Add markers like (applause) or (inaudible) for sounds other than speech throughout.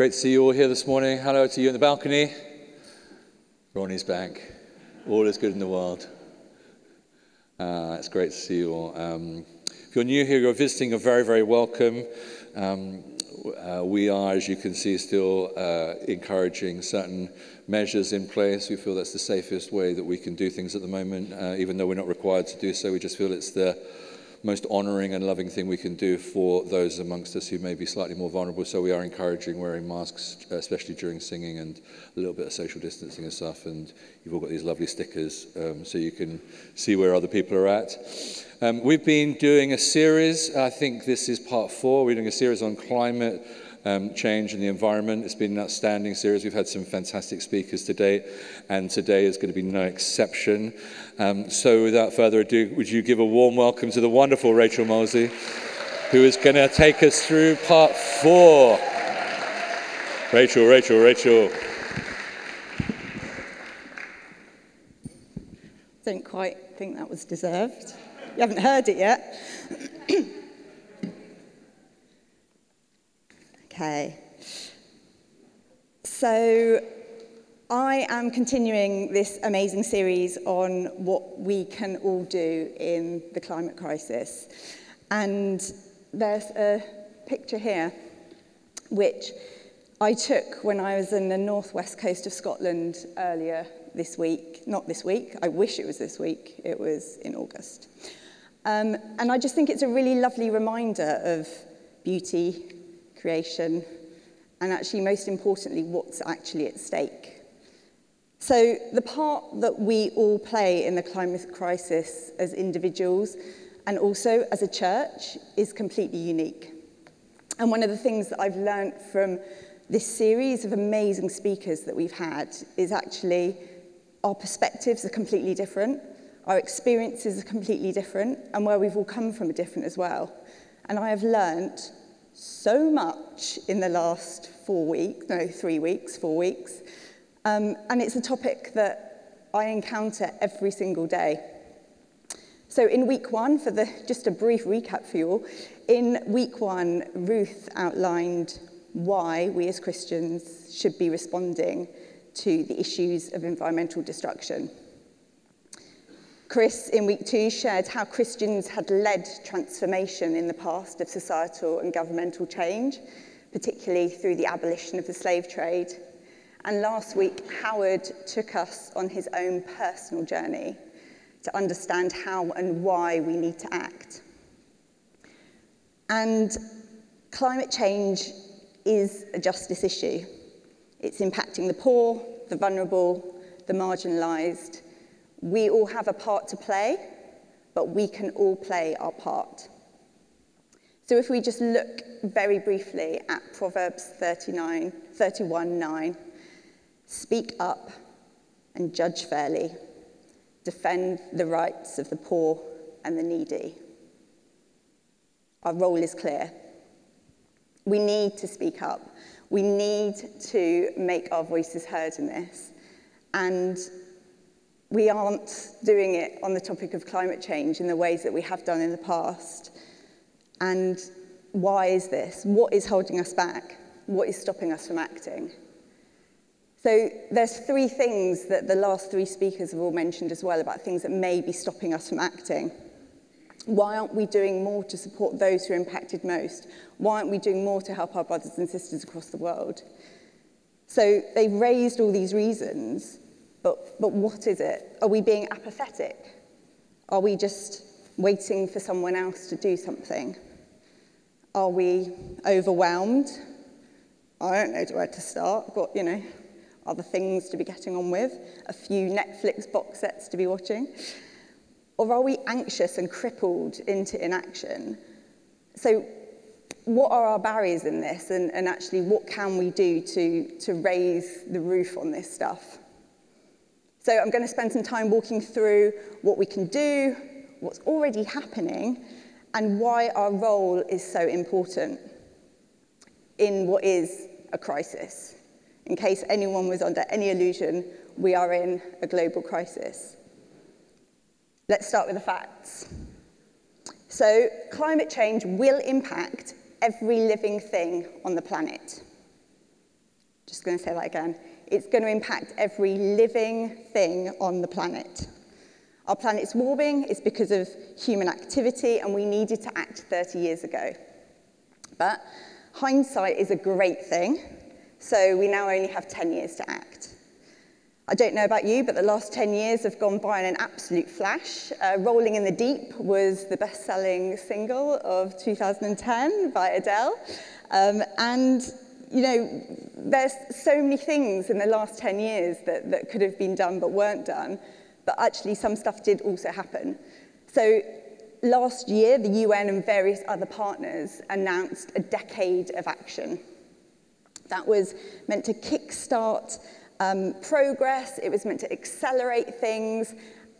Great to see you all here this morning. Hello to you in the balcony. Ronnie's back. All is good in the world. Uh, it's great to see you all. Um, if you're new here, you're visiting, you're very, very welcome. Um, uh, we are, as you can see, still uh, encouraging certain measures in place. We feel that's the safest way that we can do things at the moment, uh, even though we're not required to do so. We just feel it's the most honouring and loving thing we can do for those amongst us who may be slightly more vulnerable. So we are encouraging wearing masks, especially during singing and a little bit of social distancing and stuff. And you've all got these lovely stickers um, so you can see where other people are at. Um, we've been doing a series, I think this is part four. We're doing a series on climate um, change in the environment. It's been an outstanding series. We've had some fantastic speakers today, and today is going to be no exception. Um, so, without further ado, would you give a warm welcome to the wonderful Rachel Moseley, who is going to take us through part four? Rachel, Rachel, Rachel. Don't quite think that was deserved. You haven't heard it yet. (clears throat) Okay. So I am continuing this amazing series on what we can all do in the climate crisis. And there's a picture here which I took when I was in the northwest coast of Scotland earlier this week. Not this week, I wish it was this week, it was in August. Um, and I just think it's a really lovely reminder of beauty, creation, and actually, most importantly, what's actually at stake. So, the part that we all play in the climate crisis as individuals and also as a church is completely unique. And one of the things that I've learned from this series of amazing speakers that we've had is actually our perspectives are completely different, our experiences are completely different, and where we've all come from are different as well. And I have learned so much in the last four weeks, no, three weeks, four weeks. Um, and it's a topic that I encounter every single day. So in week one, for the, just a brief recap for you all, in week one, Ruth outlined why we as Christians should be responding to the issues of environmental destruction. Chris, in week two, shared how Christians had led transformation in the past of societal and governmental change, particularly through the abolition of the slave trade. And last week, Howard took us on his own personal journey to understand how and why we need to act. And climate change is a justice issue. It's impacting the poor, the vulnerable, the marginalised, we all have a part to play, but we can all play our part. So if we just look very briefly at Proverbs 39, 31, 9, speak up and judge fairly, defend the rights of the poor and the needy. Our role is clear. We need to speak up. We need to make our voices heard in this. And we aren't doing it on the topic of climate change in the ways that we have done in the past. And why is this? What is holding us back? What is stopping us from acting? So there's three things that the last three speakers have all mentioned as well about things that may be stopping us from acting. Why aren't we doing more to support those who are impacted most? Why aren't we doing more to help our brothers and sisters across the world? So they've raised all these reasons, but, but what is it? Are we being apathetic? Are we just waiting for someone else to do something? Are we overwhelmed? I don't know where to start. I've got, you know, other things to be getting on with, a few Netflix box sets to be watching. Or are we anxious and crippled into inaction? So, what are our barriers in this, and, and actually, what can we do to, to raise the roof on this stuff? So I'm going to spend some time walking through what we can do, what's already happening, and why our role is so important in what is a crisis. In case anyone was under any illusion, we are in a global crisis. Let's start with the facts. So, climate change will impact every living thing on the planet. Just going to say that again. It's going to impact every living thing on the planet. Our planet's warming is because of human activity, and we needed to act 30 years ago. But hindsight is a great thing, so we now only have 10 years to act. I don't know about you, but the last 10 years have gone by in an absolute flash. Uh, Rolling in the Deep was the best selling single of 2010 by Adele. Um, and, you know, there's so many things in the last 10 years that, that could have been done but weren't done. But actually, some stuff did also happen. So last year, the UN and various other partners announced a decade of action. That was meant to kickstart um, progress, it was meant to accelerate things,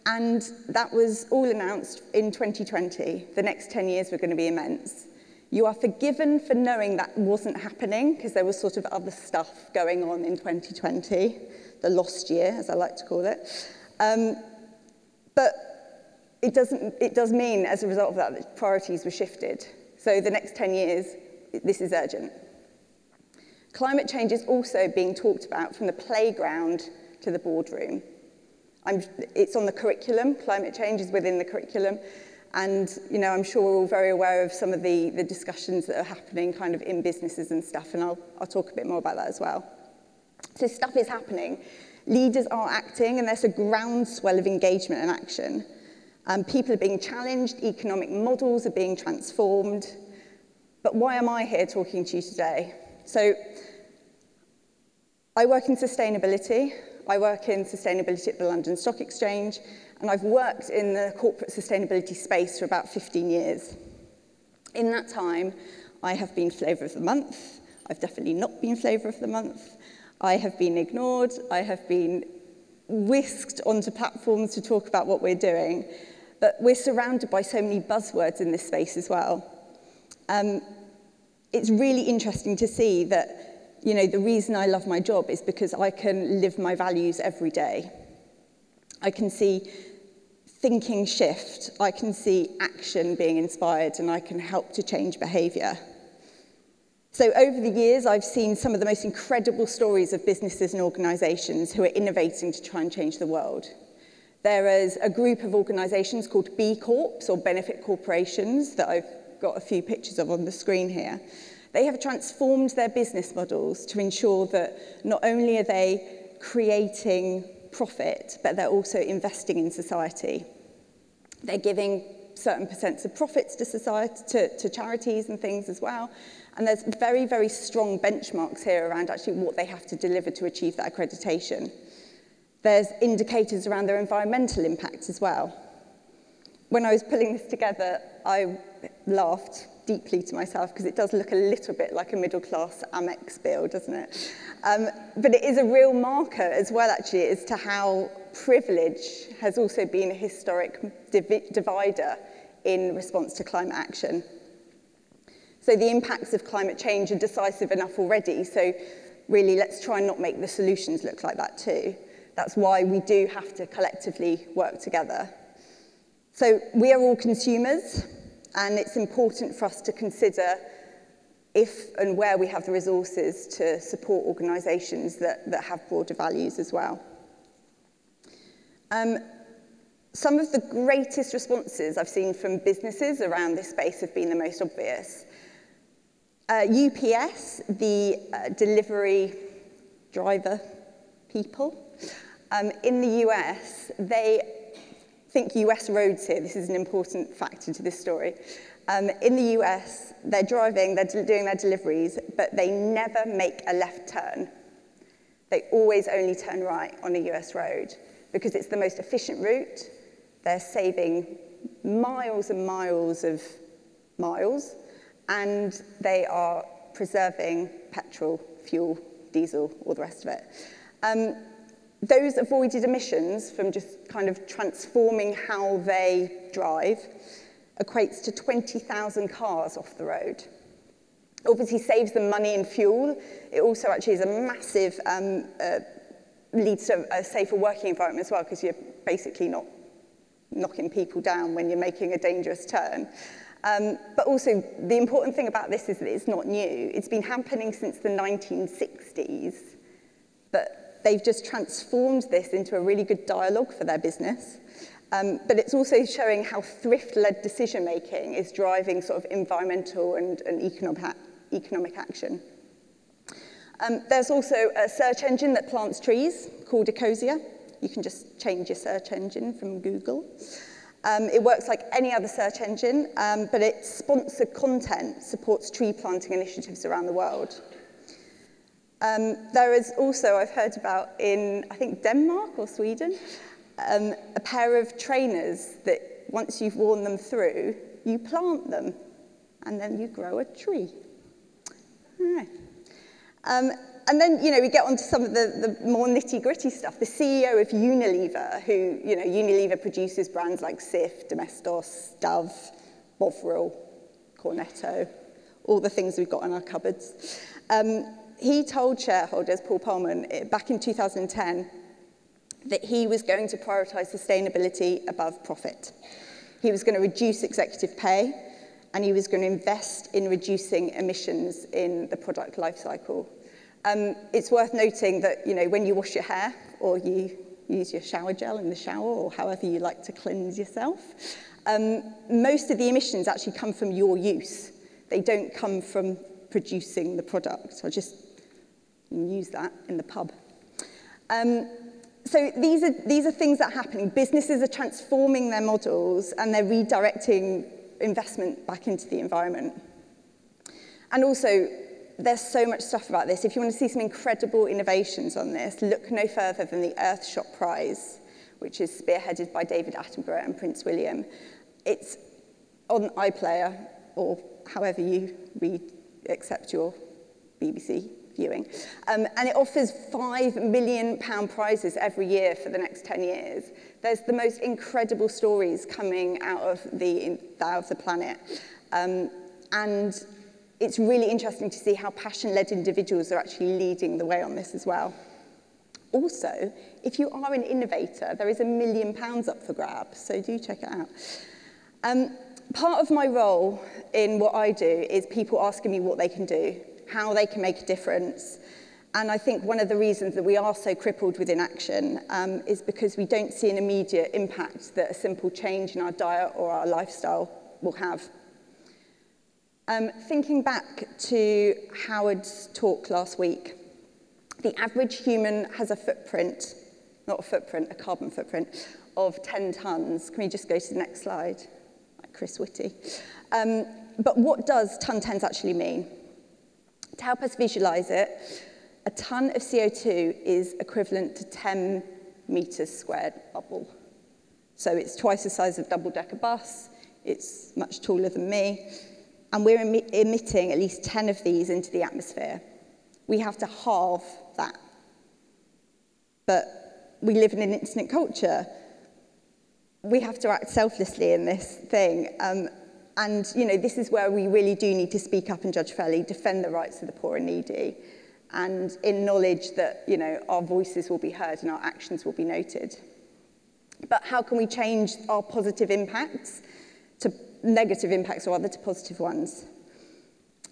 and that was all announced in 2020. The next 10 years were going to be immense. You are forgiven for knowing that wasn't happening because there was sort of other stuff going on in 2020, the lost year, as I like to call it. Um, but it, doesn't, it does mean, as a result of that, that priorities were shifted. So the next 10 years, this is urgent. Climate change is also being talked about from the playground to the boardroom. I'm, it's on the curriculum, climate change is within the curriculum, and you know, I'm sure we're all very aware of some of the, the discussions that are happening kind of in businesses and stuff, and I'll, I'll talk a bit more about that as well. So stuff is happening. Leaders are acting, and there's a groundswell of engagement and action. Um, people are being challenged, economic models are being transformed. But why am I here talking to you today? So I work in sustainability. I work in sustainability at the London Stock Exchange, and I've worked in the corporate sustainability space for about 15 years. In that time, I have been flavour of the month. I've definitely not been flavour of the month. I have been ignored. I have been whisked onto platforms to talk about what we're doing. But we're surrounded by so many buzzwords in this space as well. Um, it's really interesting to see that, you know, the reason I love my job is because I can live my values every day. I can see thinking shift, I can see action being inspired, and I can help to change behaviour. So over the years, I've seen some of the most incredible stories of businesses and organisations who are innovating to try and change the world. There is a group of organisations called B Corps, or Benefit Corporations, that I've got a few pictures of on the screen here. They have transformed their business models to ensure that not only are they creating profit, but they're also investing in society. They're giving certain percents of profits to society, to, to charities and things as well. And there's very, very strong benchmarks here around actually what they have to deliver to achieve that accreditation. There's indicators around their environmental impact as well. When I was pulling this together, I laughed deeply to myself because it does look a little bit like a middle class Amex bill, doesn't it? Um, but it is a real marker as well, actually, as to how privilege has also been a historic div divider in response to climate action. So the impacts of climate change are decisive enough already, so really let's try and not make the solutions look like that too. That's why we do have to collectively work together. So we are all consumers, and it's important for us to consider if and where we have the resources to support organisations that, that have broader values as well. Um, some of the greatest responses I've seen from businesses around this space have been the most obvious. Uh, UPS, the uh, delivery driver people, um, in the US, they think US roads here. This is an important factor to this story. Um, in the US, they're driving, they're doing their deliveries, but they never make a left turn. They always only turn right on a US road because it's the most efficient route. They're saving miles and miles of miles, and they are preserving petrol, fuel, diesel, all the rest of it. Um, those avoided emissions from just kind of transforming how they drive equates to 20,000 cars off the road. Obviously saves them money and fuel. It also actually is a massive, um, uh, leads to a safer working environment as well because you're basically not knocking people down when you're making a dangerous turn. Um, but also, the important thing about this is that it's not new. It's been happening since the 1960s but they've just transformed this into a really good dialogue for their business. Um, but it's also showing how thrift-led decision-making is driving sort of environmental and, and economic, economic action. Um, there's also a search engine that plants trees called Ecosia. You can just change your search engine from Google. Um, it works like any other search engine, um, but its sponsored content supports tree planting initiatives around the world. Um, there is also, I've heard about in, I think, Denmark or Sweden, um, a pair of trainers that once you've worn them through, you plant them and then you grow a tree. Um, and then, you know, we get on to some of the, the more nitty-gritty stuff. The CEO of Unilever, who, you know, Unilever produces brands like Cif, Domestos, Dove, Bovril, Cornetto, all the things we've got in our cupboards. Um, he told shareholders, Paul Polman, eh, back in 2010, that he was going to prioritise sustainability above profit. He was going to reduce executive pay, and he was going to invest in reducing emissions in the product life cycle. Um, it's worth noting that you know, when you wash your hair or you use your shower gel in the shower or however you like to cleanse yourself, um, most of the emissions actually come from your use. They don't come from producing the product. I'll just and use that in the pub. Um, so these are, these are things that are happening. Businesses are transforming their models and they're redirecting investment back into the environment. And also, there's so much stuff about this. If you want to see some incredible innovations on this, look no further than the Earthshot Prize, which is spearheaded by David Attenborough and Prince William. It's on iPlayer or however you read, accept your BBC viewing. Um, and it offers £5 million prizes every year for the next 10 years. There's the most incredible stories coming out of the, out of the planet. Um, and it's really interesting to see how passion-led individuals are actually leading the way on this as well. Also, if you are an innovator, there is a million pounds up for grabs, so do check it out. Um, part of my role in what I do is people asking me what they can do how they can make a difference. And I think one of the reasons that we are so crippled with inaction um, is because we don't see an immediate impact that a simple change in our diet or our lifestyle will have. Um, thinking back to Howard's talk last week, the average human has a footprint, not a footprint, a carbon footprint, of 10 tonnes. Can we just go to the next slide? Like Chris Whitty. Um, but what does ton tens actually mean? To help us visualize it, a ton of CO2 is equivalent to 10 meters squared bubble. So it's twice the size of a double-decker bus, it's much taller than me, and we're em emitting at least 10 of these into the atmosphere. We have to halve that. But we live in an instant culture. We have to act selflessly in this thing. Um, And, you know, this is where we really do need to speak up and judge fairly, defend the rights of the poor and needy, and in knowledge that, you know, our voices will be heard and our actions will be noted. But how can we change our positive impacts to negative impacts or other to positive ones?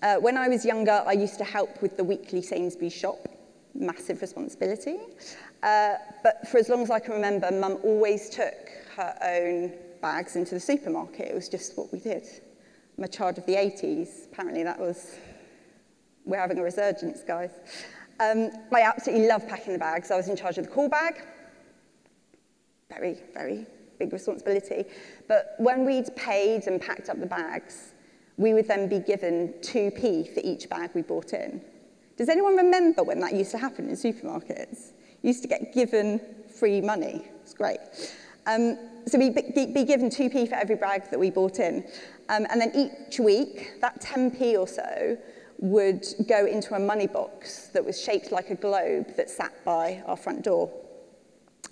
Uh, when I was younger, I used to help with the weekly Sainsbury's shop, massive responsibility. Uh, but for as long as I can remember, mum always took her own bags into the supermarket. It was just what we did. I'm a child of the 80s. Apparently that was, we're having a resurgence, guys. Um, I absolutely love packing the bags. I was in charge of the call bag. Very, very big responsibility. But when we'd paid and packed up the bags, we would then be given 2p for each bag we bought in. Does anyone remember when that used to happen in supermarkets? You used to get given free money. It's great. Um, so we'd be given 2p for every bag that we bought in. Um, and then each week, that 10p or so would go into a money box that was shaped like a globe that sat by our front door.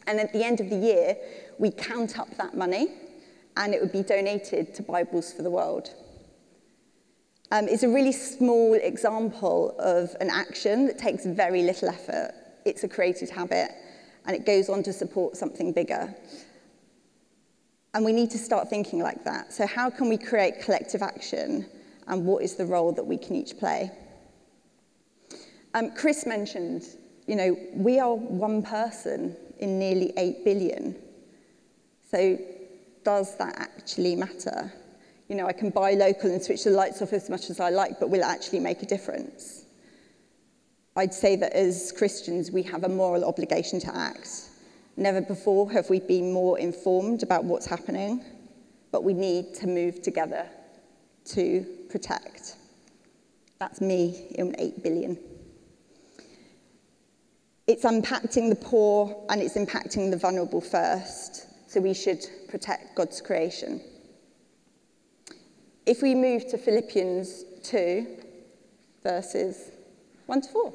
And at the end of the year, we count up that money and it would be donated to Bibles for the World. Um, it's a really small example of an action that takes very little effort. It's a created habit and it goes on to support something bigger. And we need to start thinking like that. So how can we create collective action and what is the role that we can each play? Um, Chris mentioned you know, we are one person in nearly 8 billion. So does that actually matter? You know, I can buy local and switch the lights off as much as I like, but will it actually make a difference? I'd say that as Christians, we have a moral obligation to act. Never before have we been more informed about what's happening, but we need to move together to protect. That's me in 8 billion. It's impacting the poor and it's impacting the vulnerable first, so we should protect God's creation. If we move to Philippians 2, verses 1 to 4.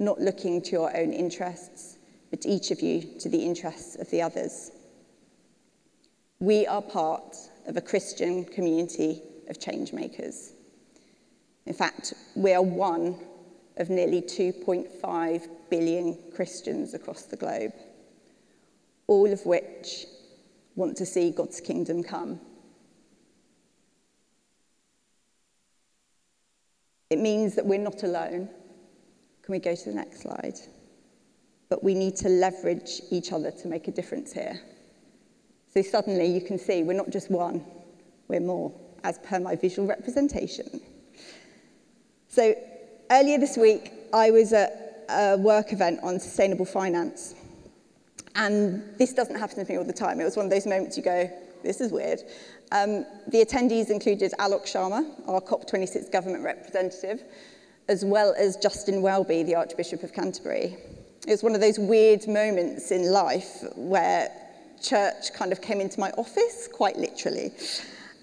not looking to your own interests, but each of you to the interests of the others. We are part of a Christian community of change makers. In fact, we are one of nearly 2.5 billion Christians across the globe, all of which want to see God's kingdom come. It means that we're not alone can we go to the next slide? But we need to leverage each other to make a difference here. So suddenly you can see we're not just one, we're more, as per my visual representation. So earlier this week, I was at a work event on sustainable finance. And this doesn't happen to me all the time. It was one of those moments you go, this is weird. Um, the attendees included Alok Sharma, our COP26 government representative, as well as Justin Welby, the Archbishop of Canterbury. It was one of those weird moments in life where church kind of came into my office, quite literally.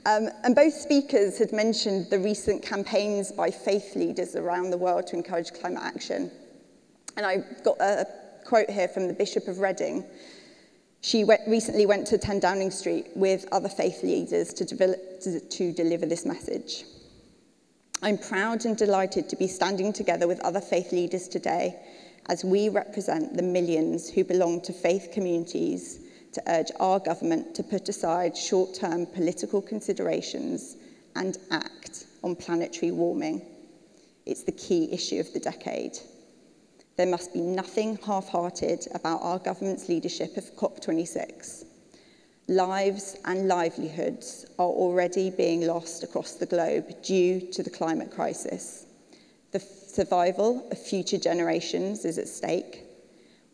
Um, and both speakers had mentioned the recent campaigns by faith leaders around the world to encourage climate action. And I got a quote here from the Bishop of Reading. She went, recently went to 10 Downing Street with other faith leaders to, develop, to, to deliver this message. I'm proud and delighted to be standing together with other faith leaders today as we represent the millions who belong to faith communities to urge our government to put aside short-term political considerations and act on planetary warming. It's the key issue of the decade. There must be nothing half-hearted about our government's leadership of COP26. Lives and livelihoods are already being lost across the globe due to the climate crisis. The survival of future generations is at stake.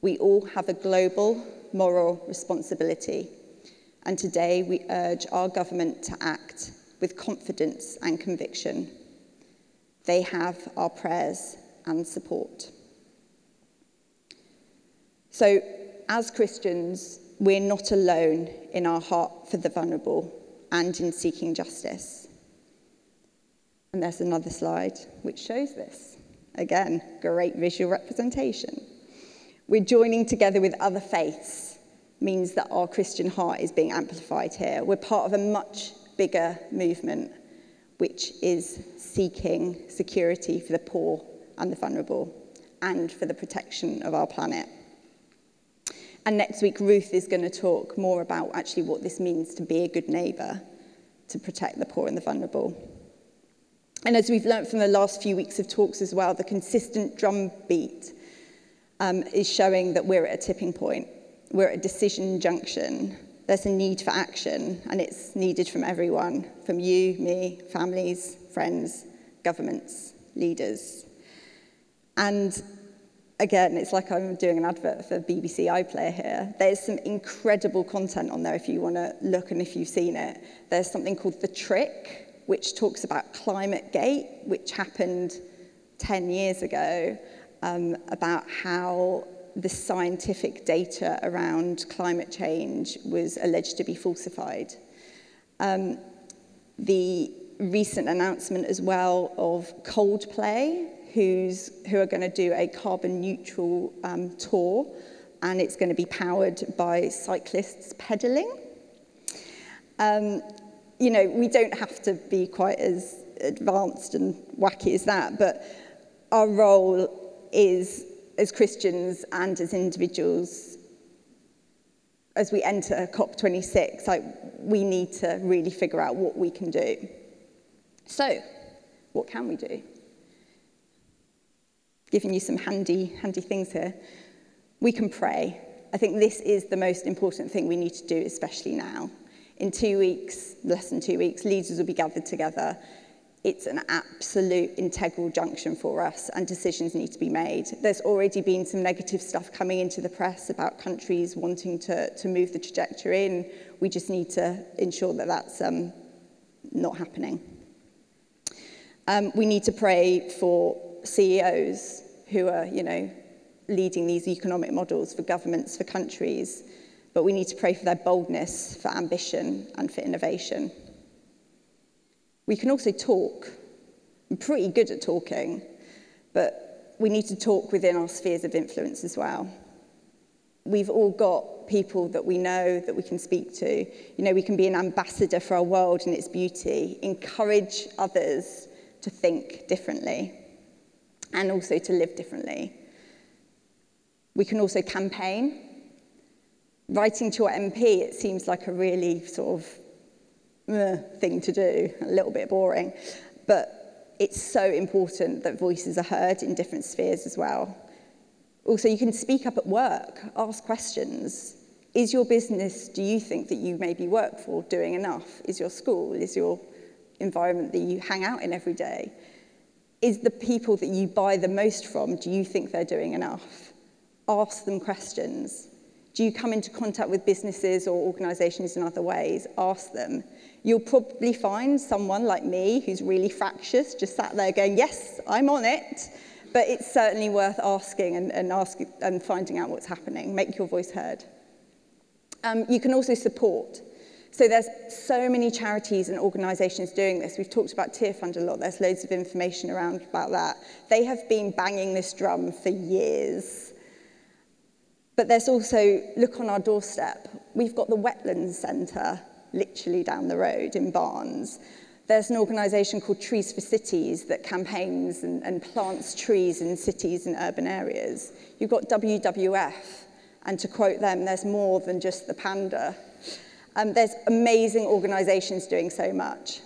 We all have a global moral responsibility, and today we urge our government to act with confidence and conviction. They have our prayers and support. So, as Christians, we're not alone in our heart for the vulnerable and in seeking justice. And there's another slide which shows this. Again, great visual representation. We're joining together with other faiths means that our Christian heart is being amplified here. We're part of a much bigger movement which is seeking security for the poor and the vulnerable and for the protection of our planet. And next week, Ruth is going to talk more about actually what this means to be a good neighbour, to protect the poor and the vulnerable. And as we've learnt from the last few weeks of talks as well, the consistent drumbeat um, is showing that we're at a tipping point. We're at a decision junction. There's a need for action, and it's needed from everyone, from you, me, families, friends, governments, leaders. And again, it's like I'm doing an advert for BBC iPlayer here. There's some incredible content on there if you want to look and if you've seen it. There's something called The Trick, which talks about Climate Gate, which happened 10 years ago, um, about how the scientific data around climate change was alleged to be falsified. Um, the recent announcement as well of Coldplay, who's, who are going to do a carbon neutral um, tour, and it's going to be powered by cyclists pedaling. Um, you know, we don't have to be quite as advanced and wacky as that, but our role is as Christians and as individuals, as we enter COP26, like we need to really figure out what we can do. So, what can we do? Giving you some handy, handy things here. We can pray. I think this is the most important thing we need to do, especially now. In two weeks, less than two weeks, leaders will be gathered together it's an absolute integral junction for us and decisions need to be made. There's already been some negative stuff coming into the press about countries wanting to, to move the trajectory and we just need to ensure that that's um, not happening. Um, we need to pray for CEOs who are, you know, leading these economic models for governments, for countries, but we need to pray for their boldness, for ambition and for innovation. We can also talk. I'm pretty good at talking, but we need to talk within our spheres of influence as well. We've all got people that we know that we can speak to. You know, we can be an ambassador for our world and its beauty, encourage others to think differently and also to live differently. We can also campaign. Writing to your MP, it seems like a really sort of uh, thing to do, a little bit boring. But it's so important that voices are heard in different spheres as well. Also, you can speak up at work, ask questions. Is your business, do you think that you maybe work for, doing enough? Is your school, is your environment that you hang out in every day? Is the people that you buy the most from, do you think they're doing enough? Ask them questions. Do you come into contact with businesses or organisations in other ways? Ask them. You'll probably find someone like me who's really fractious, just sat there going, yes, I'm on it. But it's certainly worth asking and, and, ask, and finding out what's happening. Make your voice heard. Um, you can also support. So there's so many charities and organisations doing this. We've talked about Tearfund a lot. There's loads of information around about that. They have been banging this drum for years. But there's also, look on our doorstep. We've got the Wetlands Centre literally down the road in Barnes. There's an organisation called Trees for Cities that campaigns and, and plants trees in cities and urban areas. You've got WWF, and to quote them, there's more than just the panda. Um, there's amazing organisations doing so much.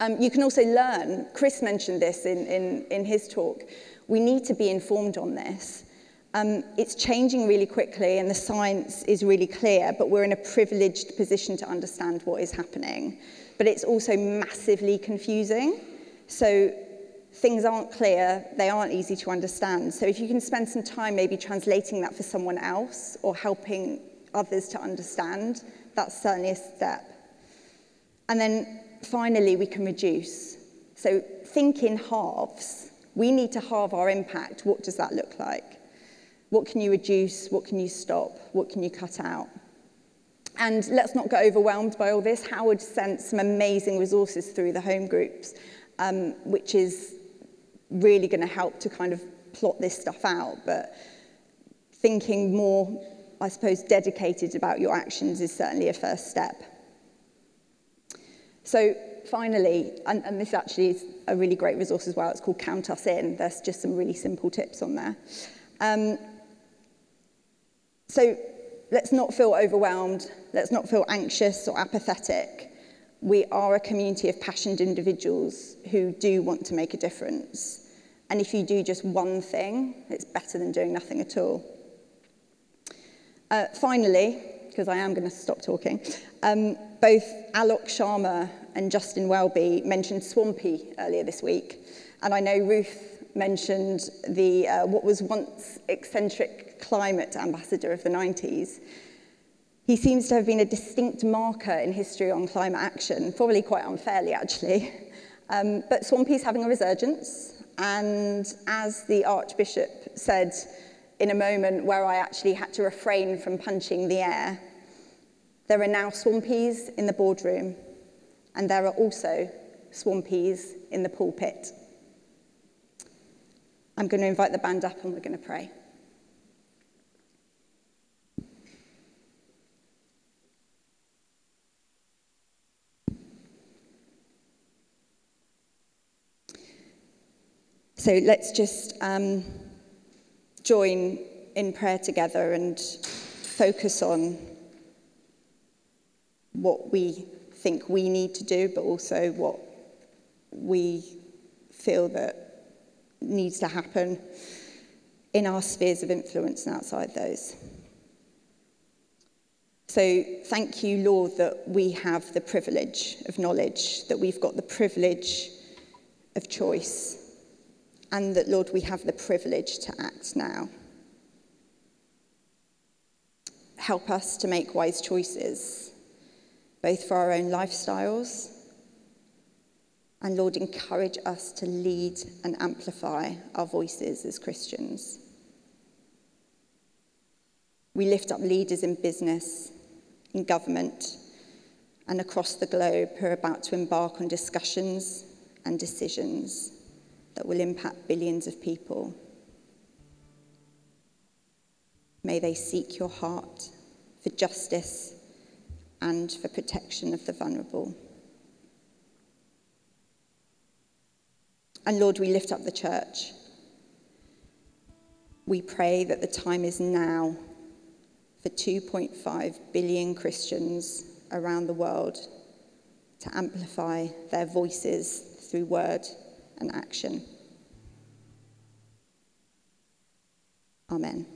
Um, you can also learn, Chris mentioned this in, in, in his talk, we need to be informed on this. Um, it's changing really quickly and the science is really clear, but we're in a privileged position to understand what is happening. But it's also massively confusing. So things aren't clear, they aren't easy to understand. So if you can spend some time maybe translating that for someone else or helping others to understand, that's certainly a step. And then finally, we can reduce. So think in halves. We need to halve our impact. What does that look like? What can you reduce? What can you stop? What can you cut out? And let's not get overwhelmed by all this. Howard sent some amazing resources through the home groups, um, which is really going to help to kind of plot this stuff out. But thinking more, I suppose, dedicated about your actions is certainly a first step. So finally, and, and this actually is a really great resource as well, it's called Count Us In. There's just some really simple tips on there. Um, so let's not feel overwhelmed. Let's not feel anxious or apathetic. We are a community of passionate individuals who do want to make a difference. And if you do just one thing, it's better than doing nothing at all. Uh, finally, because I am going to stop talking, um, both Alok Sharma and Justin Welby mentioned Swampy earlier this week. And I know Ruth mentioned the, uh, what was once eccentric climate ambassador of the 90s. He seems to have been a distinct marker in history on climate action, probably quite unfairly actually. Um, but Swampy's having a resurgence, and as the Archbishop said in a moment where I actually had to refrain from punching the air, there are now Swampies in the boardroom, and there are also Swampies in the pulpit. I'm going to invite the band up and we're going to pray. So let's just um, join in prayer together and focus on what we think we need to do, but also what we feel that needs to happen in our spheres of influence and outside those. So, thank you, Lord, that we have the privilege of knowledge, that we've got the privilege of choice, and that, Lord, we have the privilege to act now. Help us to make wise choices, both for our own lifestyles and, Lord, encourage us to lead and amplify our voices as Christians. We lift up leaders in business, in government, and across the globe who are about to embark on discussions and decisions that will impact billions of people. May they seek your heart for justice and for protection of the vulnerable. And Lord, we lift up the church. We pray that the time is now for 2.5 billion Christians around the world to amplify their voices through word and action. Amen.